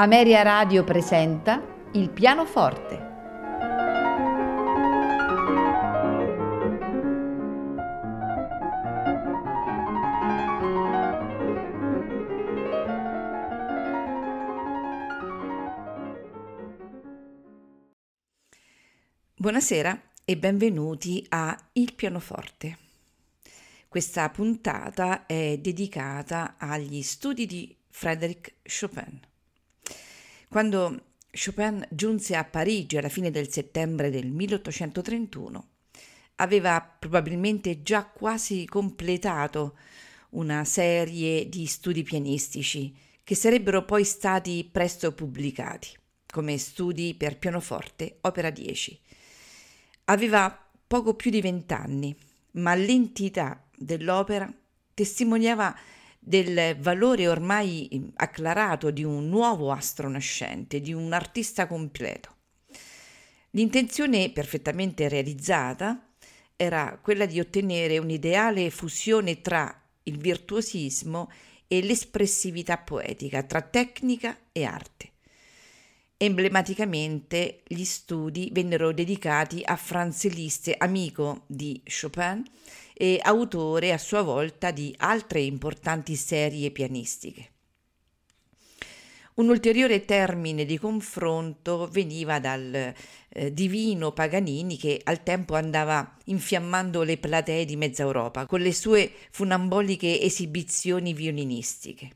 Ameria Radio presenta Il pianoforte. Buonasera e benvenuti a Il pianoforte. Questa puntata è dedicata agli studi di Frédéric Chopin. Quando Chopin giunse a Parigi alla fine del settembre del 1831, aveva probabilmente già quasi completato una serie di studi pianistici che sarebbero poi stati presto pubblicati come studi per pianoforte, opera 10. Aveva poco più di vent'anni, ma l'entità dell'opera testimoniava del valore ormai acclarato di un nuovo astro nascente, di un artista completo. L'intenzione perfettamente realizzata era quella di ottenere un'ideale fusione tra il virtuosismo e l'espressività poetica, tra tecnica e arte. Emblematicamente gli studi vennero dedicati a Franz Liszt, amico di Chopin e autore a sua volta di altre importanti serie pianistiche. Un ulteriore termine di confronto veniva dal eh, divino Paganini che al tempo andava infiammando le platee di mezza Europa con le sue funamboliche esibizioni violinistiche.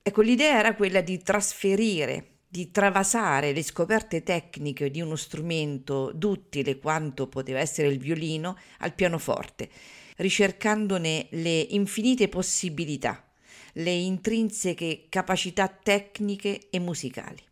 Ecco, l'idea era quella di trasferire di travasare le scoperte tecniche di uno strumento duttile quanto poteva essere il violino al pianoforte, ricercandone le infinite possibilità, le intrinseche capacità tecniche e musicali.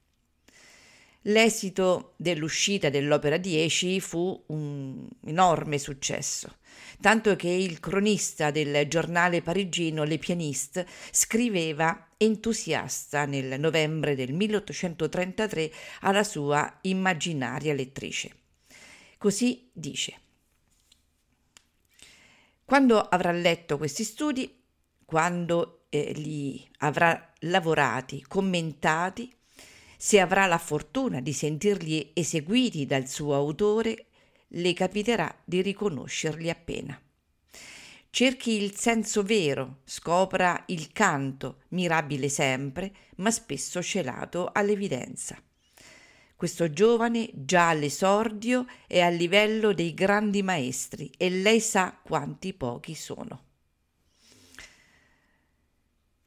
L'esito dell'uscita dell'opera 10 fu un enorme successo, tanto che il cronista del giornale parigino Le Pianiste scriveva entusiasta nel novembre del 1833 alla sua immaginaria lettrice. Così dice. Quando avrà letto questi studi, quando eh, li avrà lavorati, commentati, se avrà la fortuna di sentirli eseguiti dal suo autore, le capiterà di riconoscerli appena. Cerchi il senso vero, scopra il canto, mirabile sempre, ma spesso celato all'evidenza. Questo giovane, già all'esordio, è a livello dei grandi maestri e lei sa quanti pochi sono.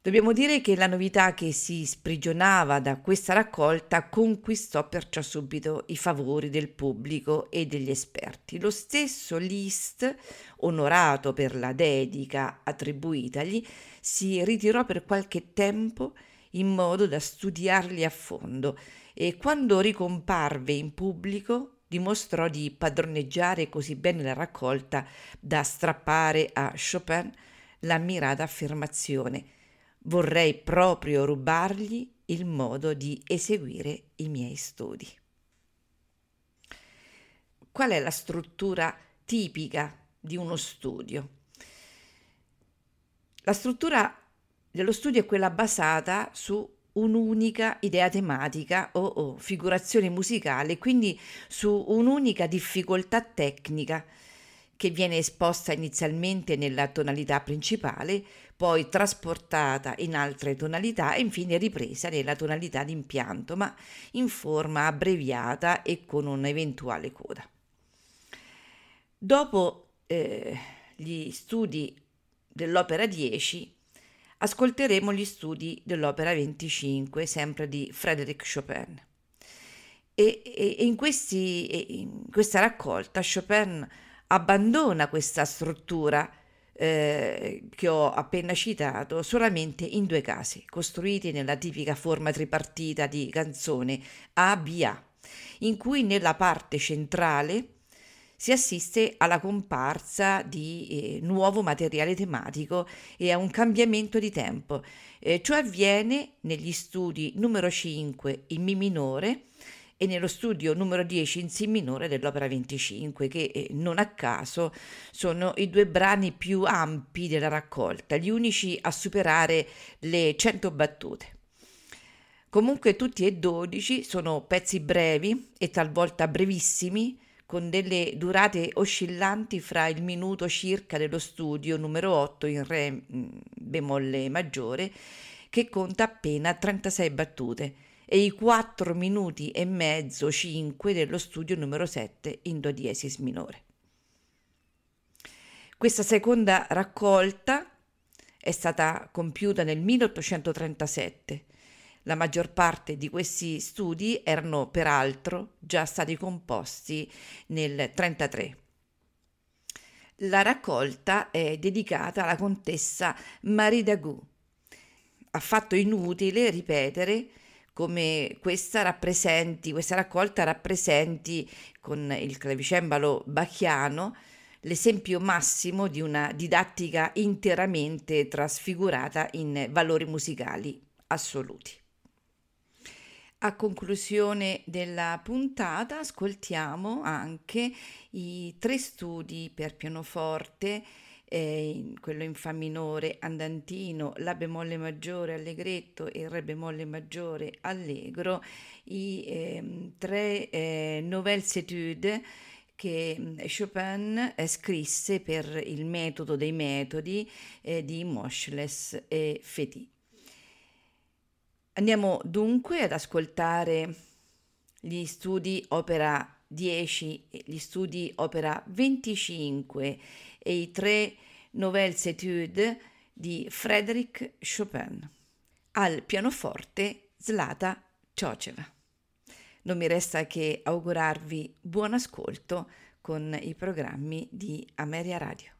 Dobbiamo dire che la novità che si sprigionava da questa raccolta conquistò perciò subito i favori del pubblico e degli esperti. Lo stesso Liszt, onorato per la dedica attribuitagli, si ritirò per qualche tempo in modo da studiarli a fondo e quando ricomparve in pubblico dimostrò di padroneggiare così bene la raccolta da strappare a Chopin l'ammirata affermazione Vorrei proprio rubargli il modo di eseguire i miei studi. Qual è la struttura tipica di uno studio? La struttura dello studio è quella basata su un'unica idea tematica o, o, figurazione musicale, quindi su un'unica difficoltà tecnica che viene esposta inizialmente nella tonalità principale, poi trasportata in altre tonalità e infine ripresa nella tonalità d'impianto, ma in forma abbreviata e con un'eventuale coda. Dopo eh, gli studi dell'opera 10, ascolteremo gli studi dell'opera 25, sempre di Frédéric Chopin. E, e, in, questi, in questa raccolta Chopin abbandona questa struttura eh, che ho appena citato solamente in due casi, costruiti nella tipica forma tripartita di canzone A-B-A, in cui nella parte centrale si assiste alla comparsa di eh, nuovo materiale tematico e a un cambiamento di tempo. Eh, ciò avviene negli studi numero 5 in Mi minore e nello studio numero 10 in Si minore dell'opera 25, che eh, non a caso sono i due brani più ampi della raccolta, gli unici a superare le 100 battute. Comunque tutti e 12 sono pezzi brevi e talvolta brevissimi, con delle durate oscillanti fra il minuto circa dello studio numero 8 in Re mm, bemolle maggiore, che conta appena 36 battute, e i 4 minuti e mezzo 5 dello studio numero 7 in Do diesis minore. Questa seconda raccolta è stata compiuta nel 1837 la maggior parte di questi studi erano peraltro già stati composti nel 1933. La raccolta è dedicata alla contessa Marie Dagout. Affatto inutile ripetere come questa rappresenti, questa raccolta rappresenti con il clavicembalo bacchiano l'esempio massimo di una didattica interamente trasfigurata in valori musicali assoluti. A conclusione della puntata ascoltiamo anche i tre studi per pianoforte, eh, quello in Fa minore andantino, La bemolle maggiore allegretto e Re bemolle maggiore allegro, i eh, tre eh, Nouvelles études che mm, Chopin scrisse per il metodo dei metodi eh, di Moscheles e Feti. Andiamo dunque ad ascoltare gli studi opera 10, gli studi opera 25 e i tre Nouvelles études di Frédéric Chopin. Al pianoforte Zlata Cioceva. Non mi resta che augurarvi buon ascolto con i programmi di Ameria Radio.